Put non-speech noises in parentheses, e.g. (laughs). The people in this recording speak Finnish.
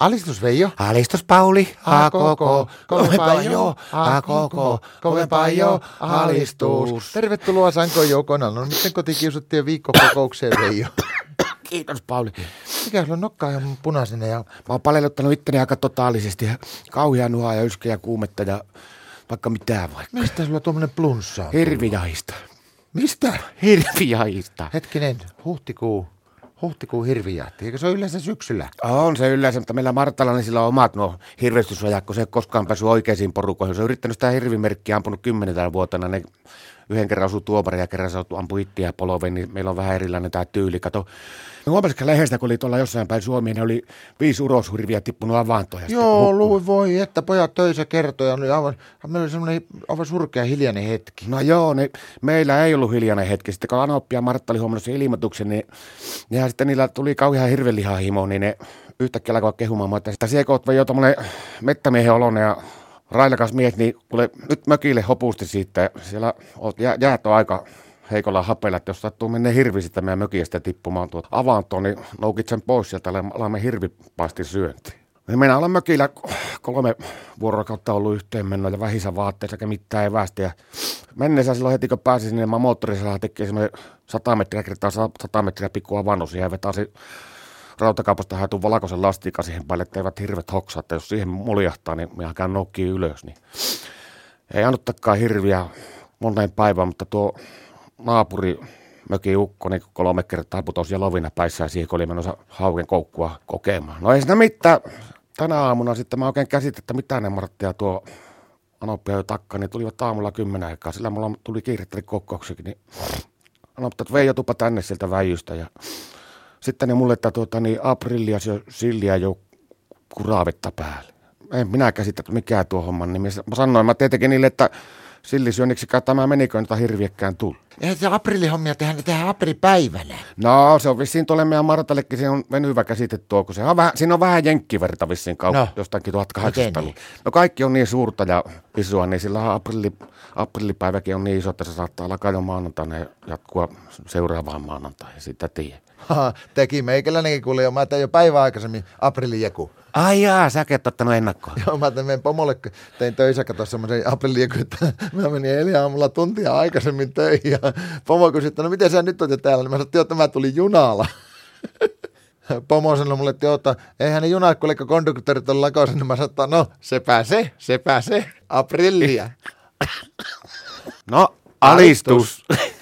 Alistus Veijo. Alistus Pauli, A koko, kovempaa jo, a koko, kovempaa jo, alistus. Tervetuloa Sanko Joukona. No miten kotikiusattiin viikkokokoukseen Veijo? (coughs) Kiitos Pauli. Mikä sulla on nokka ihan punaisena ja Mä oon palelluttanut itteni aika totaalisesti. Kauhea nuhaa ja yskä ja kuumetta ja vaikka mitään vaikka. mistä sulla tuommoinen plunssa on? Hirvijahista. Mistä? Hirvijahista. Hetkinen, huhtikuu. Huhtikuu hirvijahti. Eikö se ole yleensä syksyllä? On se yleensä, mutta meillä Martalla niin sillä on omat nuo hirvestysrajat, kun se ei koskaan päässyt oikeisiin porukoihin. Se on yrittänyt sitä hirvimerkkiä ampunut kymmenetään vuotena. Ne yhden kerran asuu tuopari ja kerran se ampui ittiä poloveen, niin meillä on vähän erilainen tämä tyyli. Kato, me huomasitko lehdestä, kun oli tuolla jossain päin Suomi, ne oli viisi uroshirviä tippunut avantoon. ja sitten Joo, luin voi, että pojat töissä kertoi ja oli aivan, meillä oli semmoinen aivan surkea hiljainen hetki. No joo, niin meillä ei ollut hiljainen hetki. Sitten kun Anoppi ja Martta oli huomannut sen ilmoituksen, niin ja sitten niillä tuli kauhean hirvelihahimo, niin ne yhtäkkiä alkoivat kehumaan, että sitä siekot vai jo tommonen mettämiehen olonen ja railakas mies, niin kuule nyt mökille hopusti siitä. Siellä jäät on aika heikolla hapella, että jos sattuu mennä hirvi sitä meidän mökistä tippumaan tuota avantoon, niin noukit sen pois sieltä alamme hirvipaistin syöntiin. Niin Minä olen mökillä kolme vuorokautta ollut yhteen mennä ja vähissä vaatteissa eikä mitään evästä. Ja mennessä silloin heti kun pääsin sinne, mä moottorisella teki semmoinen 100 metriä kertaa 100 metriä pikku avannus ja vetäisi rautakaupasta haetun valkoisen lastiikan siihen päälle, että eivät hirvet hoksaa, että jos siihen muljahtaa, niin minä käyn nokki ylös. Niin. Ei annuttakaan hirviä moneen päivään, mutta tuo naapuri möki ukko niin kolme kertaa putosi ja lovina päissään siihen, kun oli menossa hauken koukkua kokemaan. No ei siinä mitään. Tänä aamuna sitten mä oikein käsitin, että mitä ne Marttia tuo Anoppi ja takka, niin tulivat aamulla kymmenen aikaa. Sillä mulla tuli kiirettäri kokouksikin, niin Anoppi, että Veijo tupa tänne sieltä väijystä. Ja sitten ne mulle, että tuota, niin aprillia ja silliä jo kuravetta päälle. En minä käsitä, että mikä tuo homma nimi. Mä sanoin, mä tietenkin niille, että sillisyönniksikään tämä menikö, että hirviekkään tullut. Eihän se aprillihommia tehdä, ne tehdään aprillipäivänä. No, se on vissiin tuolle meidän Martallekin, se on venyvä käsite tuo, kun se on vähän, siinä on vähän jenkkiverta vissiin kautta No. jostakin Miten 1800 niin? No kaikki on niin suurta ja isoa, niin sillä aprilli, aprillipäiväkin on niin iso, että se saattaa alkaa jo maanantaina ja jatkua seuraavaan maanantaihin, sitä tiedä. Teki meikäläinenkin kuule jo, mä tein jo päivän aikaisemmin aprillijeku. Ai jaa, säkin et ottanut ennakkoa. Joo, mä tein meidän pomolle, tein töissä, kato semmoisen aprillijeku, että mä menin eilen aamulla tuntia aikaisemmin töihin ja pomo kysyi, että no miten sä nyt oot jo täällä, niin mä sanoin, että mä tulin junalla. (laughs) Pomo sanoi mulle, että joo, että eihän ne junat, kun konduktorit on lakossa, niin mä sanoin, että no sepä se, sepä se, aprillia. No, alistus. (laughs)